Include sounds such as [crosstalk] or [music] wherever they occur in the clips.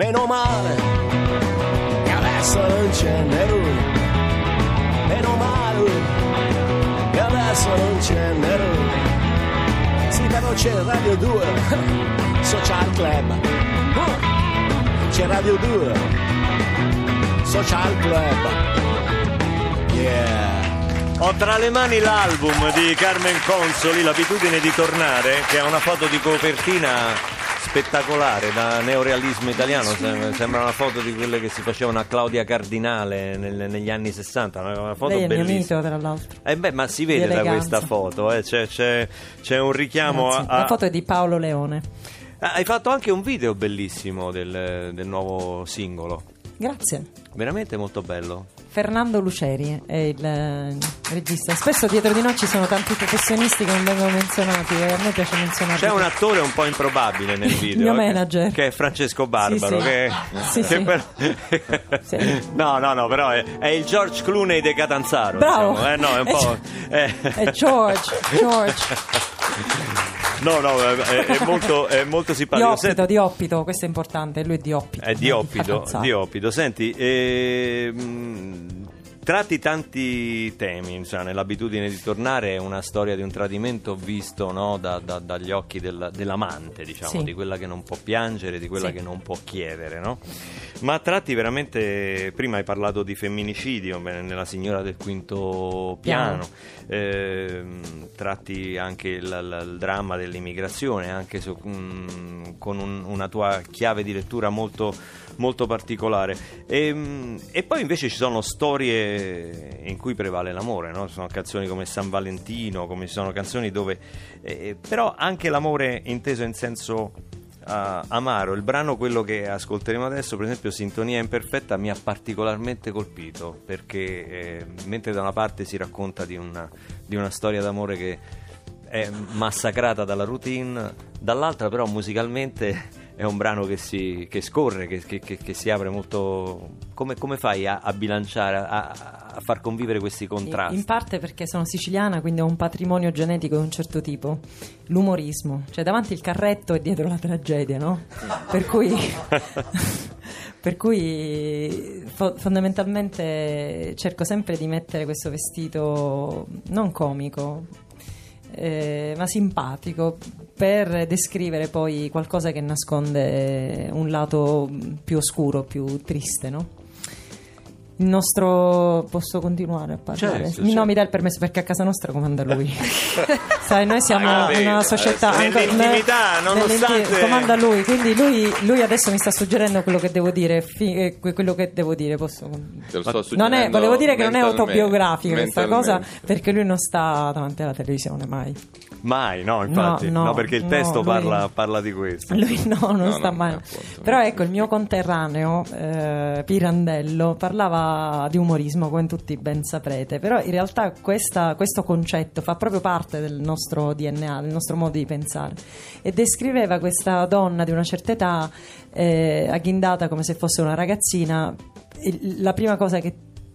Meno male che adesso non c'è Nerone. Meno male che adesso non c'è Nerone. Sì, però c'è Radio 2, [laughs] Social Club. Uh, C'è Radio 2, Social Club. Yeah. Ho tra le mani l'album di Carmen Consoli, L'abitudine di tornare, che ha una foto di copertina spettacolare da neorealismo italiano, Sem- sembra una foto di quelle che si facevano a Claudia Cardinale nel- negli anni 60, una una foto Lei è bellissima. mito, tra l'altro. Eh beh, ma si vede da questa foto, eh, c'è, c'è- c'è un richiamo Grazie. a... La foto è di Paolo Leone. Ah, Hai fatto anche un video bellissimo del, del nuovo singolo, Grazie. veramente molto bello. Fernando Luceri è il eh, regista. Spesso dietro di noi ci sono tanti professionisti che non vengono menzionati e a me piace menzionarli. C'è un attore un po' in nel [laughs] video. mio eh, manager. Che è Francesco Barbaro. Sì, sì. Che, Sì, che per-. [laughs] No, no, no, però è, è il George Clooney de Catanzaro. Bravo. diciamo, eh, no, è un po'. eh. [laughs] È George, George. No, no, è, è molto, è molto simpatico. Dioppito, Senti- Dioppito, questo è importante, lui è Dioppito. È Dioppito, Catanzaro. Dioppito. Senti, ehm, tratti tanti temi, insomma, nell'abitudine di tornare è una storia di un tradimento visto no, da- da- dagli occhi del- dell'amante, diciamo, Sì. di quella che non può piangere, di quella Sì. che non può chiedere, no? Ma tratti veramente, prima hai parlato di femminicidio, nella signora del quinto piano, Ehm, tratti anche il, il- il dramma dell'immigrazione, anche su- mm, con un- una tua chiave di lettura molto, molto particolare. E, e poi invece ci sono storie in cui prevale l'amore, no? Sono canzoni come San Valentino, come sono canzoni dove... eh, però anche l'amore inteso in senso ah, amaro. Il brano, quello che ascolteremo adesso, per esempio, Sintonia Imperfetta, mi ha particolarmente colpito perché eh, mentre da una parte si racconta di una, di una storia d'amore che è massacrata dalla routine, dall'altra però musicalmente è un brano che, si, che scorre, che, che- che- si apre molto... Come, come fai a, a bilanciare, a, a far convivere questi contrasti? In parte perché sono siciliana, quindi ho un patrimonio genetico di un certo tipo. L'umorismo, cioè davanti il carretto e dietro la tragedia, no? Per cui, [laughs] per cui fo- fondamentalmente cerco sempre di mettere questo vestito non comico, eh, ma simpatico per descrivere poi qualcosa che nasconde un lato più oscuro, più triste, no? Il nostro. Posso continuare a parlare? Certo, mi, certo. No, mi dà il permesso perché a casa nostra comanda lui. [laughs] Sai, noi siamo Ah, una società. adesso- anche- Nell'intimità, nonostante- Comanda lui, quindi lui, lui adesso mi sta suggerendo quello che devo dire. fi- eh, que- quello che devo dire. Posso. Te lo sto Non è, volevo dire che non è autobiografica questa cosa perché lui non sta davanti alla televisione mai. Mai, no, infatti. No, no, perché il no, testo lui- parla, parla di questo. Lui no, non No, sta no, mai. appunto. Però ecco, il mio conterraneo eh, Pirandello parlava di umorismo, come tutti ben saprete. Però in realtà questa- questo concetto fa proprio parte del nostro DNA, del nostro modo di pensare. E descriveva questa donna di una certa età, eh, agghindata come se fosse una ragazzina. La prima cosa che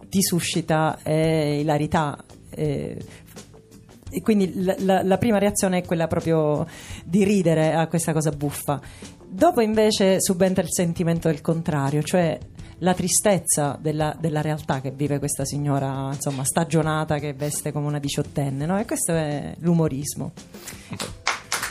ti suscita è ilarità. eh, quindi la, la- la prima reazione è quella proprio di ridere a questa cosa buffa. Dopo invece subentra il sentimento del contrario, cioè la tristezza della, della realtà che vive questa signora, insomma, stagionata che veste come una diciottenne, no? E questo è l'umorismo.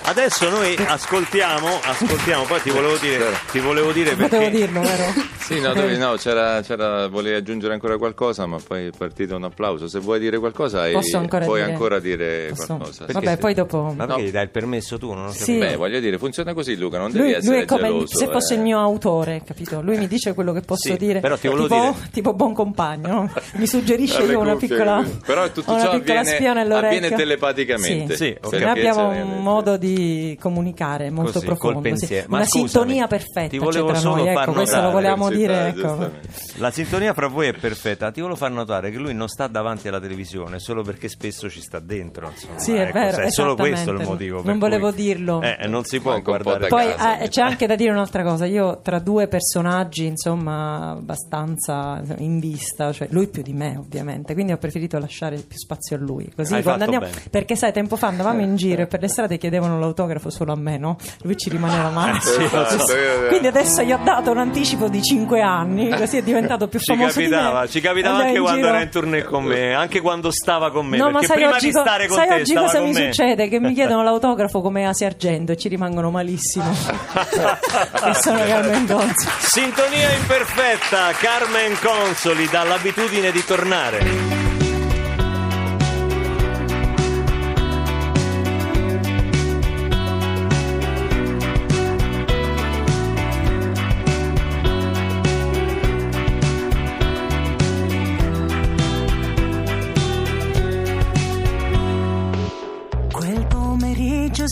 Adesso noi ascoltiamo, ascoltiamo, poi ti volevo dire, Certo. ti volevo dire Potevo perché... dirlo, vero? [laughs] Sì, no, dovevi- no, c'era, c'era- volevi aggiungere ancora qualcosa, ma poi è partito un applauso. Se vuoi dire qualcosa, Posso ancora puoi dire? ancora dire Posso- qualcosa. Perché Vabbè, se- poi dopo... Ma perché gli dai il permesso tu? Non Sì. Beh, voglio dire, funziona così, Luca, non devi Lui, essere lui è come geloso. se fosse eh. il mio autore, capito? Lui mi dice quello che posso Sì, dire. però ti volevo tipo, dire- tipo buon compagno, no? mi suggerisce io una piccola? Però tutto una ciò avviene- avviene telepaticamente. Sì, Se ok. Noi abbiamo un modo di comunicare molto Così, profondo, col sì. una scusami, sintonia perfetta ti volevo tra solo noi. far Ecco, questo lo volevamo dire, Eh, ecco. La sintonia fra voi è perfetta. Ti volevo far notare che lui non sta davanti alla televisione solo perché spesso ci sta dentro. Insomma. Sì, è Ecco, vero, È solo questo il motivo. Non volevo cui- dirlo. Eh, non si può po' guardare. da Poi casa, eh, c'è anche da dire un'altra cosa, io tra due personaggi insomma abbastanza in vista, cioè lui più di me ovviamente, quindi ho preferito lasciare più spazio a lui, così Hai quando fatto andiamo, bene. perché sai tempo fa andavamo in giro e per le strade chiedevano l'autografo solo a me, no? Lui ci rimaneva male. [laughs] Esatto, io- Quindi adesso gli ho dato un anticipo di 5 anni, così è diventato più Ci famoso di me. capitava, ci capitava anche quando giro- era in tournée con me, anche quando stava con me. No, ma sai prima oggi, di co- stare con sai te oggi cosa mi me. succede? Che mi [laughs] chiedono l'autografo come Asia Argento e ci rimangono malissimo. [laughs] e sono Carmen Gonzo. Sintonia imperfetta, Carmen Consoli dall'abitudine di tornare.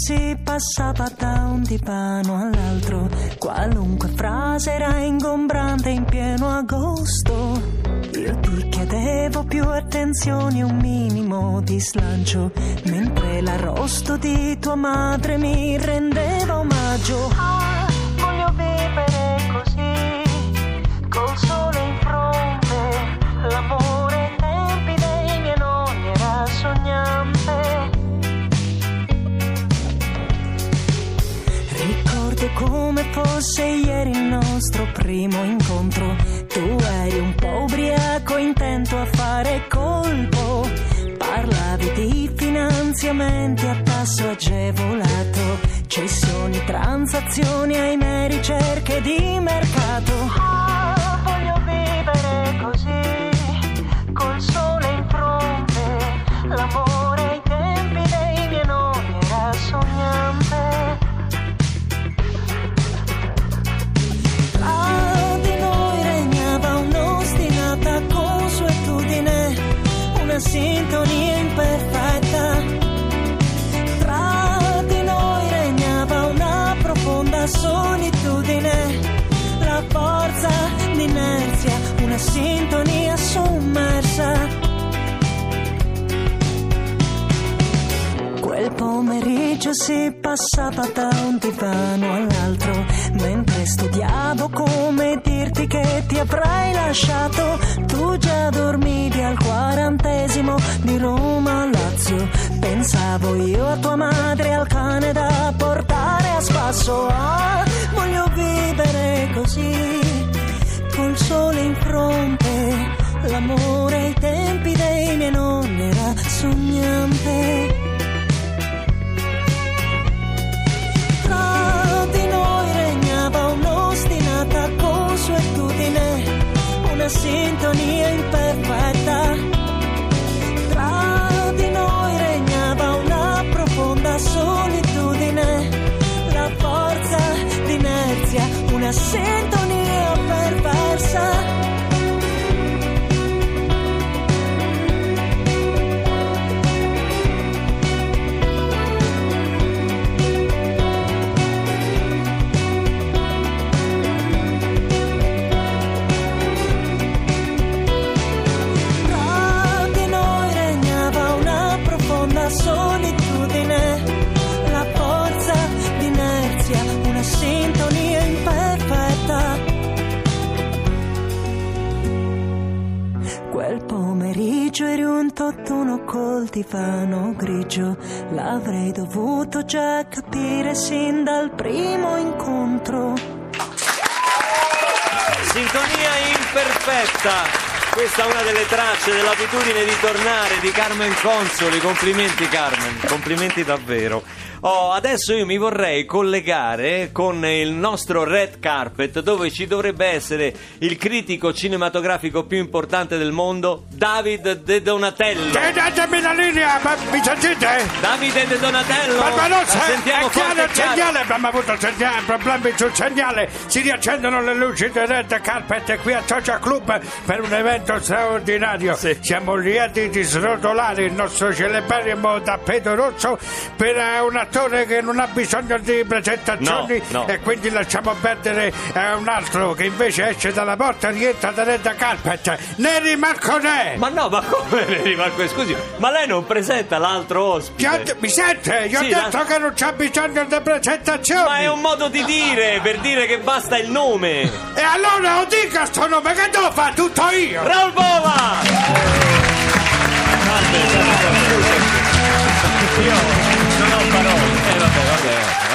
Si passava da un divano all'altro, qualunque frase era ingombrante in pieno agosto. Io ti chiedevo più attenzione e un minimo di slancio, mentre l'arrosto di tua madre mi rendeva omaggio. Primo incontro. Sintonia imperfetta. Tra di noi regnava una profonda solitudine, la forza d'inerzia, una sintonia pomeriggio si passava da un divano all'altro, mentre studiavo come dirti che ti avrei lasciato. Tu già dormivi al quarantesimo di Roma a Lazio. Pensavo io a tua madre, al cane da portare a spasso. Ah, voglio vivere così, col sole in fronte. L'amore ai tempi dei miei nonni era sognante. 181 col divano grigio, l'avrei dovuto già capire sin dal primo incontro. Sintonia imperfetta. Questa è una delle tracce dell'abitudine di tornare di Carmen Consoli. Complimenti Carmen, complimenti davvero. Oh, adesso io mi vorrei collegare con il nostro red carpet dove ci dovrebbe essere il critico cinematografico più importante del mondo, David De Donatello. Eh, datemi la linea, ma mi sentite? Davide De Donatello. Barbarossa, La sentiamo è chiaro il segnale, abbiamo avuto segnale, problemi sul segnale, si riaccendono le luci del Red Carpet qui a Social Club per un evento straordinario. Sì. Siamo lieti di srotolare il nostro celeberrimo tappeto rosso per eh, una attore che non ha bisogno di presentazioni No, no. e quindi lasciamo perdere eh, un altro che invece esce dalla porta e rientra da Red Carpet. Neri Marconè! Ma no, ma come [laughs] Neri Marco? Scusi, ma lei non presenta l'altro ho ospite? mi sente? Gli ho Sì, detto la- che non c'ha bisogno di presentazioni. Ma è un modo di dire, per dire che basta il nome. E allora lo dica sto nome che devo fare tutto io! Raul Bova! Io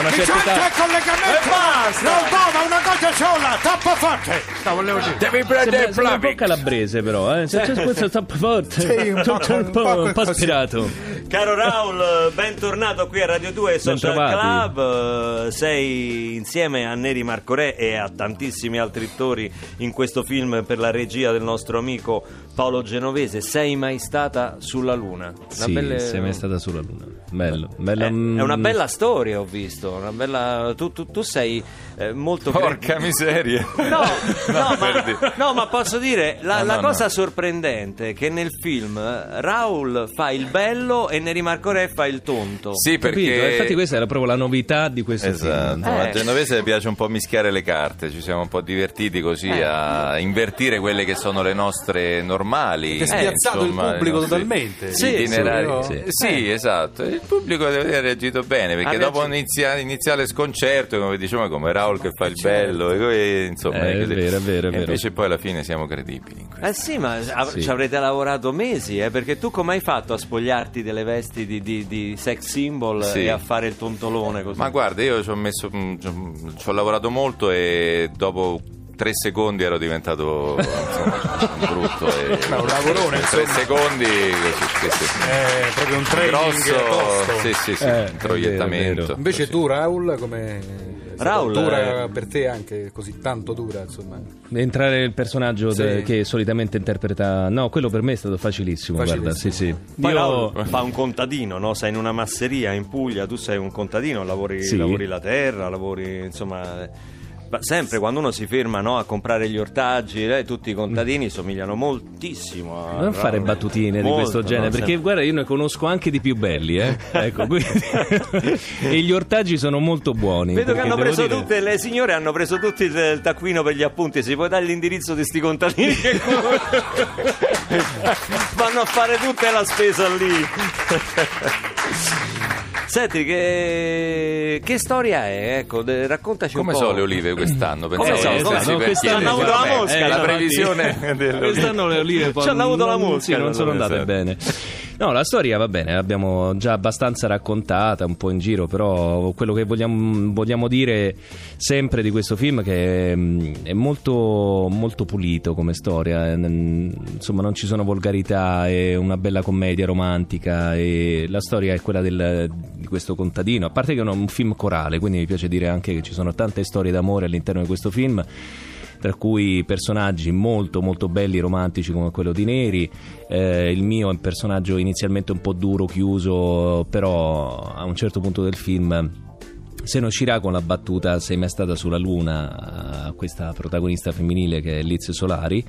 una certa età. il collegamento? E basta! Non va, una cosa sola, troppo forte! No, volevo dire. Devi prendere il sembra un po' calabrese però, eh. Se c'è questo troppo forte. Sì, un [laughs] po', Tutto un po', un po' aspirato. Caro Raul, bentornato qui a Radio 2 Social Bentrovati. Club. Eh, Sei insieme a Neri Marcorè e a tantissimi altri attori in questo film per la regia del nostro amico Paolo Genovese. Sei mai stata sulla Luna? Una Sì, belle- sei mai stata sulla luna. Bello. Bella, È, è una bella storia, ho visto. Una bella... tu, tu- tu sei eh, molto cre- Porca miseria. No, no, [laughs] ma, no, ma posso dire, la, No, la no, cosa no. sorprendente è che nel film eh, Raul fa il bello e Neri Marcorè fa il tonto. Sì, Capito? perché... Infatti questa era proprio la novità di questo Esatto, film. Eh. a Genovese piace un po' mischiare le carte, ci siamo un po' divertiti così Eh. a invertire quelle che sono le nostre normali. Che ha spiazzato il insomma, i pubblico totalmente. Sì, sì, Sì, esatto. Il pubblico deve aver reagito bene perché Ha dopo reagito. inizia- iniziale sconcerto, come diciamo, come Raul che fa il bello, e poi, insomma, Eh, è così. vero, è vero, è E vero. invece poi alla fine siamo credibili. Eh sì, ma av- Sì. ci avrete lavorato mesi, eh, perché tu come hai fatto a spogliarti delle vesti di, di- di sex symbol Sì. e a fare il tontolone così? Ma guarda, io ci ho messo, mm, ci ho- ci ho lavorato molto e dopo tre secondi ero diventato insomma, brutto. E, [laughs] Ma un lavorone, tre insomma. secondi così, sì, sì. È proprio un training grosso, tosto. sì, sì, sì, Eh, un proiettamento. vero. Invece tu, Raul, come... Raul, dura eh, per te anche così tanto dura, insomma. Entrare il personaggio Sì. de- che solitamente interpreta. No, quello per me è stato facilissimo. Facilissimo. Guarda, sì, sì. Poi Io- Raul fa un contadino, no? Sei in una masseria in Puglia, tu sei un contadino, lavori, Sì. lavori la terra, lavori insomma. Ma sempre quando uno si ferma no, a comprare gli ortaggi, eh, tutti i contadini somigliano moltissimo a Non fare battutine di Molto, questo genere, no? perché Sempre- guarda, io ne conosco anche di più belli, eh. [laughs] ecco, quindi- [laughs] e gli ortaggi sono molto buoni. Vedo che hanno preso dire- tutte le signore hanno preso tutti il, il taccuino per gli appunti. Si può dare l'indirizzo di sti contadini che [laughs] vanno a fare tutta la spesa lì. Senti, che, che storia è? Ecco, de- raccontaci Come un po'. so le olive quest'anno? Come Pensavo so? che Come stessi so? per Quest'anno hanno avuto la mosca, la previsione delle [laughs] Quest'anno le olive poi [laughs] Ci hanno avuto la mosca, non sono andate esatto. bene. No, la storia va bene, l'abbiamo già abbastanza raccontata, un po' in giro, però quello che vogliamo, vogliamo dire sempre di questo film è che mm, è molto, molto pulito come storia, eh, insomma non ci sono volgarità, è una bella commedia romantica e la storia è quella del- di questo contadino, a parte che è un film corale, quindi mi piace dire anche che ci sono tante storie d'amore all'interno di questo film tra cui personaggi molto molto belli romantici come quello di Neri. Eh, il mio è un personaggio inizialmente un po' duro chiuso però a un certo punto del film se ne uscirà con la battuta sei mai stata sulla luna a questa protagonista femminile che è Liz Solari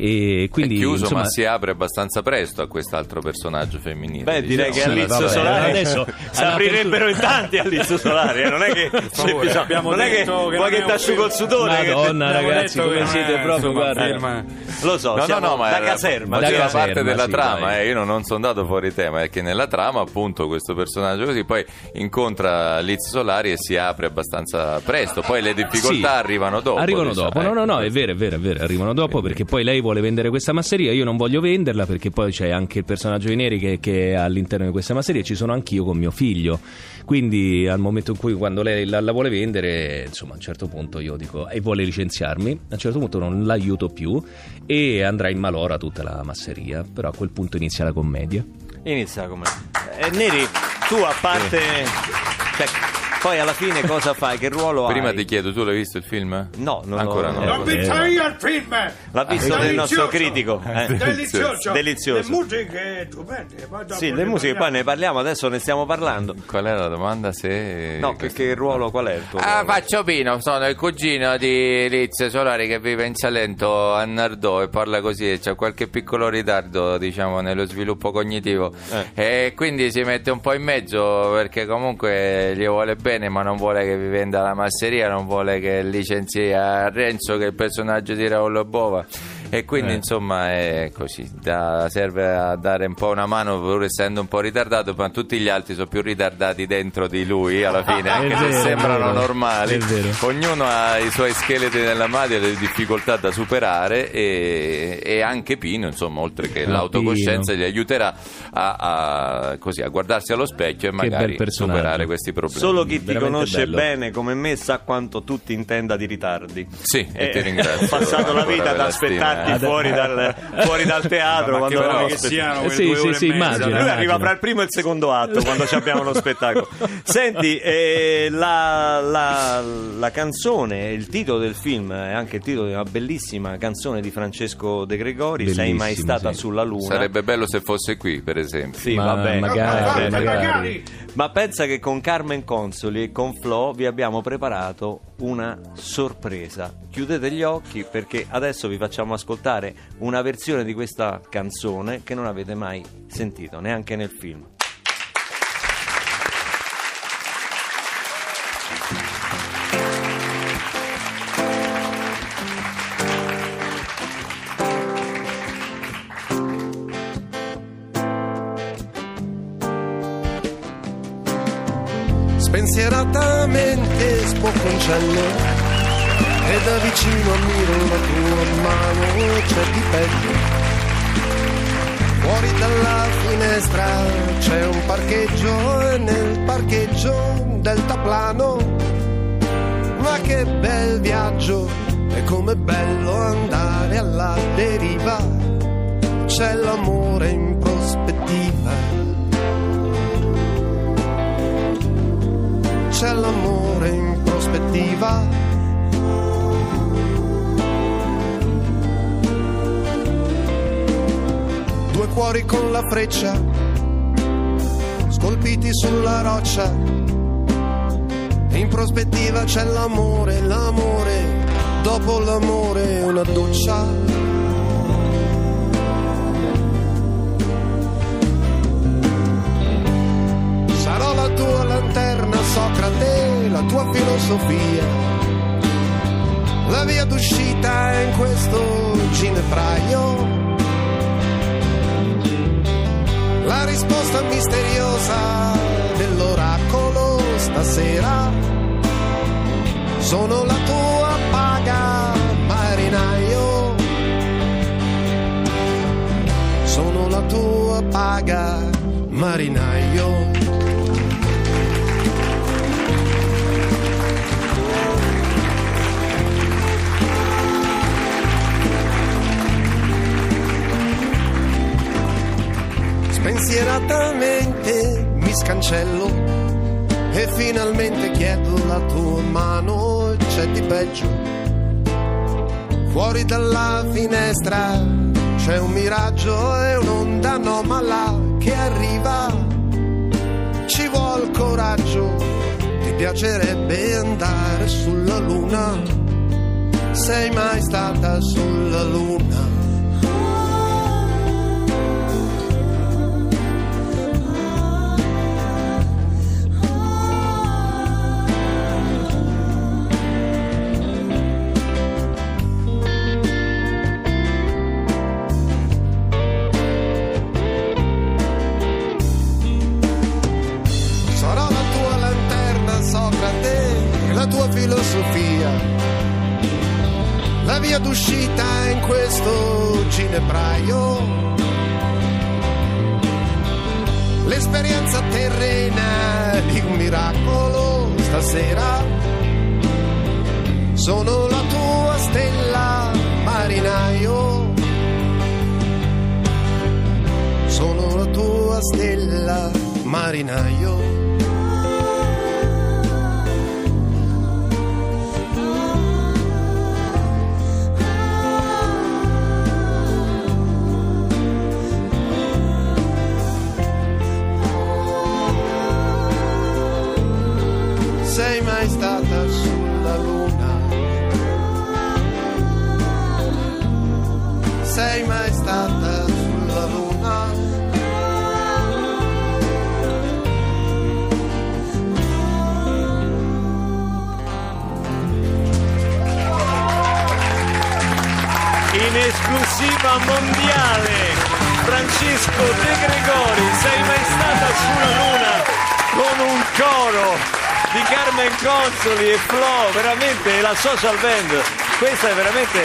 e quindi è chiuso, insomma, ma si apre abbastanza presto a quest'altro personaggio femminile. Beh, direi che diciamo. all'Izzo vabbè, Solare adesso, [laughs] si aprirebbero in tanti all'Izzo Solare. eh, Non è che, [laughs] favore, bisogna- abbiamo non è che che vuoi che ti asciugo il sudore. che- Madonna Abbiamo ragazzi come che siete non è, proprio guarda firma- Lo so, No, no, no, ma da era- caserma. faceva caserma, parte della sì, trama, eh, io non, non sono andato fuori tema, è che nella trama appunto questo personaggio così poi incontra Liz Solari e si apre abbastanza presto, poi le difficoltà Sì, arrivano dopo. Arrivano dopo, no, no, ecco. no, è vero, è vero, è vero, arrivano dopo perché poi lei vuole vendere questa masseria, io non voglio venderla perché poi c'è anche il personaggio di Neri che, che è all'interno di questa masseria e ci sono anch'io con mio figlio. Quindi al momento in cui quando lei la, la vuole vendere, insomma a un certo punto io dico e vuole licenziarmi, a un certo punto non l'aiuto più e andrà in malora tutta la masseria, però a quel punto inizia la commedia. Inizia come. Eh, Neri, tu a parte. cioè, Poi alla fine cosa fai? Che ruolo Prima hai? ti chiedo, tu l'hai visto il film? No, non Ancora no. L'ho visto io il film! L'ha visto del nostro critico. eh. Delizioso! Delizioso. Le musiche stupende. Sì, ne le musiche poi parliamo. ne parliamo, adesso ne stiamo parlando. Qual è la domanda? Se... No, che, che ruolo, qual è il tuo Ah, ruolo? faccio Pino, sono il cugino di Liz Solari che vive in Salento a Nardò e parla così, e c'ha qualche piccolo ritardo diciamo nello sviluppo cognitivo e quindi si mette un po' in mezzo perché comunque gli vuole bene ma non vuole che vi venda la masseria, non vuole che licenzi a Renzo che è il personaggio di Raul Bova e quindi insomma è così, da- serve a dare un po' una mano pur essendo un po' ritardato ma tutti gli altri sono più ritardati dentro di lui alla fine [laughs] anche se vero, è sembrano vero. normali ognuno ha i suoi scheletri nella madre le difficoltà da superare e, e anche Pino insomma oltre che Ah, l'autocoscienza Pino. gli aiuterà a, a- così, a guardarsi allo specchio e magari superare questi problemi Solo chi ti conosce bello. bene come me sa quanto tu ti intenda di ritardi. sì e Eh, ti ringrazio [laughs] Ho passato la vita ad la eh. fuori dal, [laughs] fuori dal teatro. Ma quando però che siano Eh, sì, due sì, ore e sì, immagino. Lui dai. arriva fra il primo e il secondo atto quando ci abbiamo lo spettacolo. [laughs] Senti, eh, la, la- la canzone, il titolo del film è anche il titolo di una bellissima canzone di Francesco De Gregori, Sei mai Bellissimo, stata sì. sulla luna. sarebbe bello se fosse qui per esempio Sì, Ma va bene. magari, Magari, magari. Ma pensa che con Carmen Consoli e con Flo vi abbiamo preparato una sorpresa. Chiudete gli occhi perché adesso vi facciamo ascoltare una versione di questa canzone che non avete mai sentito, neanche nel film. Un cielo e da vicino ammiro la tua mano, c'è di peggio. Fuori dalla finestra c'è un parcheggio e nel parcheggio un deltaplano. Ma che bel viaggio, e com'è bello andare alla deriva. C'è l'amore in prospettiva. c'è l'amore prospettiva. Due cuori con la freccia, scolpiti sulla roccia. E in prospettiva c'è l'amore, l'amore, dopo l'amore una doccia. Sarò la tua lanterna, Socrate, la tua filosofia. La via d'uscita in questo ginepraio. La risposta misteriosa dell'oracolo stasera. Sono la tua paga, marinaio. Sono la tua paga, marinaio. Spensieratamente mi scancello e finalmente chiedo la tua mano, c'è di peggio. Fuori dalla finestra c'è un miraggio e un'onda anomala che arriva. Ci vuol coraggio, ti piacerebbe andare sulla luna? Sei mai stata sulla luna? Questo ginepraio. L'esperienza terrena di un miracolo stasera. Sono la tua stella, marinaio. Sono la tua stella, marinaio. Consoli e Flo veramente la social band questa è veramente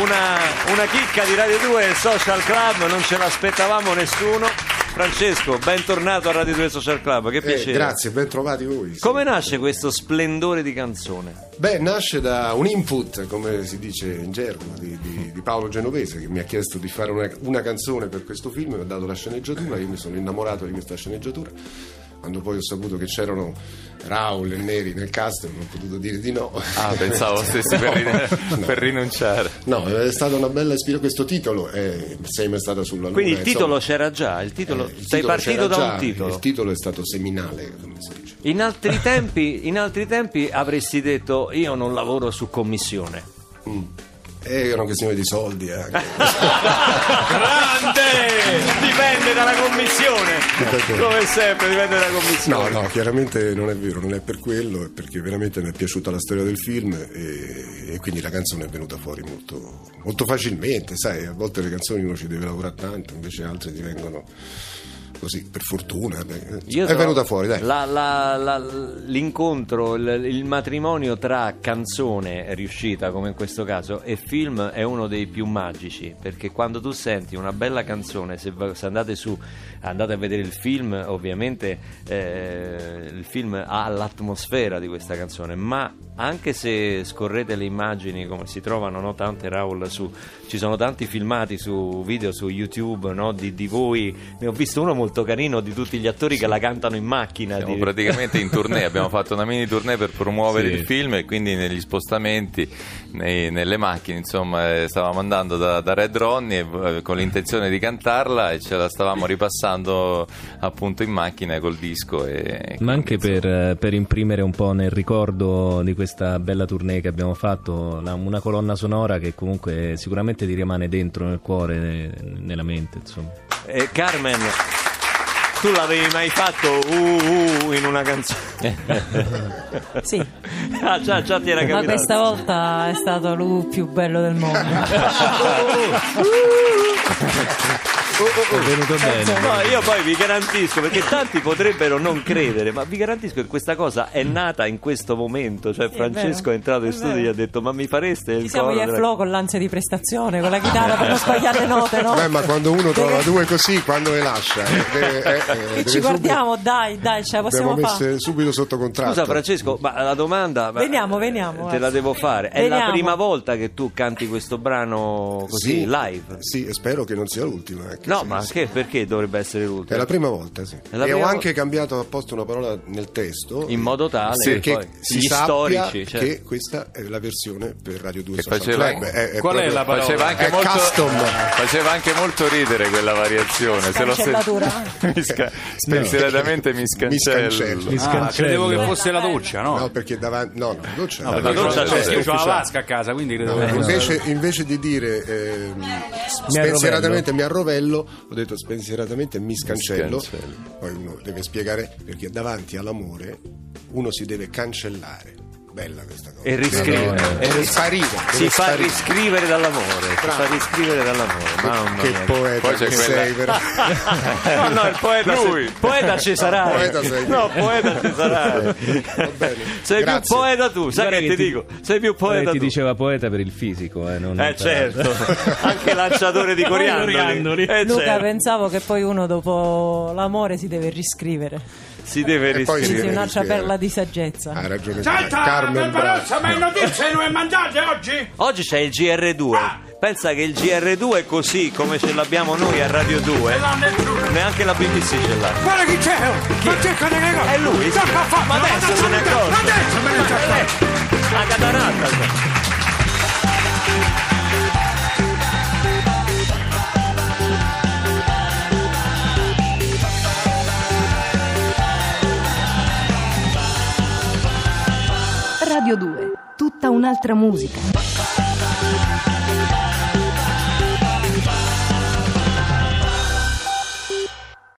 una, una chicca di Radio 2 Social Club non ce l'aspettavamo nessuno Francesco, bentornato a Radio 2 Social Club, che Eh, piacere. grazie, ben trovati voi. sì. Come nasce questo splendore di canzone? Beh, nasce da un input, come si dice in gergo, di, di- di Paolo Genovese che mi ha chiesto di fare una, una canzone per questo film, mi ha dato la sceneggiatura, io mi sono innamorato di questa sceneggiatura. Quando poi ho saputo che c'erano Raul e Neri nel cast, non ho potuto dire di no. Ah, pensavo [laughs] stessi per, rin- [laughs] per rinunciare. No, è stata una bella ispirazione. Questo titolo è Sei mai stata sulla luna. Quindi il insomma, titolo c'era già, il titolo, eh, il sei titolo partito da già, un titolo. Il titolo è stato seminale, come si dice. In altri, tempi, in altri tempi avresti detto io non lavoro su commissione. Mm. È una questione di soldi anche. [laughs] Grande! Dipende dalla commissione. Dipende. Come sempre, dipende dalla No, commissione. no, chiaramente non è vero, non è per quello, è perché veramente mi è piaciuta la storia del film e, e quindi la canzone è venuta fuori molto, molto facilmente, sai, a volte le canzoni uno ci deve lavorare tanto, invece altre ti vengono così, per fortuna. beh, è venuta fuori, dai. la- la- la- l'incontro, il, il matrimonio tra canzone riuscita, come in questo caso, e film è uno dei più magici. Perché quando tu senti una bella canzone, se, se andate su, andate a vedere il film, ovviamente eh, il film ha l'atmosfera di questa canzone, ma anche se scorrete le immagini come si trovano no, tante Raul su ci sono tanti filmati su video su YouTube no, di, di voi ne ho visto uno molto carino di tutti gli attori che la cantano in macchina Siamo di- praticamente in tournée, abbiamo fatto una mini tournée per promuovere Sì. il film e quindi negli spostamenti, nei- nelle macchine, insomma, eh, stavamo andando da, da Red Ronnie eh, con l'intenzione di cantarla e ce la stavamo ripassando appunto in macchina col disco. E, Ma anche per, per imprimere un po' nel ricordo di questa bella tournée che abbiamo fatto, la- una colonna sonora che comunque sicuramente ti rimane dentro nel cuore, ne- nella mente, insomma. Eh, Carmen tu l'avevi mai fatto uh, uh, in una canzone [laughs] Sì, ah già, già ti era ma capitato questa volta è stato lui più bello del mondo. [laughs] [laughs] È venuto bene. No, io poi vi garantisco, perché tanti potrebbero non credere, ma vi garantisco che questa cosa è nata in questo momento. Cioè, Sì, è Francesco vero, è entrato in è studio e gli ha detto: Ma mi fareste il Ci siamo io e della- Flo con l'ansia di prestazione, con la chitarra per non sbagliare le note, no? Beh, ma quando uno trova due così, quando le lascia, eh, deve, eh, eh, ci guardiamo, dai, dai, ce la Subito, abbiamo possiamo fare. subito sotto contratto. Scusa, Francesco, ma la domanda. ma- Veniamo, veniamo, Te la eh. devo fare. È la prima volta che tu canti questo brano così Sì, live? Sì, e spero che non sia l'ultima. Anche No, se- ma che- perché dovrebbe essere È l'ultima? la prima volta, sì. È e ho prima anche cambiato apposta una parola nel testo. In modo tale Sì, che si gli sappia storici, certo. che questa è la versione per Radio 2 Che Social faceva- Club. È, è Qual è proprio- la parola? Faceva anche, È molto, custom. faceva anche molto ridere quella variazione. Se lo Cancellatura. [laughs] mi sca- spensieratamente mi Mi scancello. scancello. Mi Ah, scancello. credevo che fosse la doccia, no? No, perché davanti. No, no, la doccia. No, la doccia io- c'è, io sì, ho la vasca a casa, quindi credevo che fosse Invece, invece di dire ehm, spensieratamente mi arrovello, ho detto spensieratamente mi scancello. scancello. Poi uno deve spiegare perché davanti all'amore uno si deve cancellare. Bella questa cosa. E riscrivere. E Deve ris- sparire. si fa riscrivere dall'amore. Si fa riscrivere dall'amore. Mamma Che mia. poeta Poi c'è che quella- sei, vero? [laughs] No, no, il poeta, Lui. sei- poeta ci sarai. Poeta sei. No, poeta ci bene. Sei Grazie. più poeta tu, sai Guarda che, che ti ti- dico? Sei più poeta ti tu. diceva poeta per il fisico, eh, non Eh per- certo, [laughs] anche lanciatore di coriandoli. Eh, Luca, certo. pensavo che poi uno dopo l'amore si deve riscrivere. Si deve poi riscrivere. Sì, un'altra perla di saggezza. Ha ragione. Senta, Carmen Bravo. Barbarossa, ma in notizie non è mandate oggi? Oggi c'è il GR2. Ah! Pensa che il GR2 è così come ce l'abbiamo noi a Radio 2. E l'ha nessuno. Neanche la BBC ce l'ha. Guarda chi c'è! Francesco De Gregorio! È lui, sì. Ma adesso se ne accorge. Adesso me ne accorgo. La cataratta. Radio 2, tutta un'altra musica.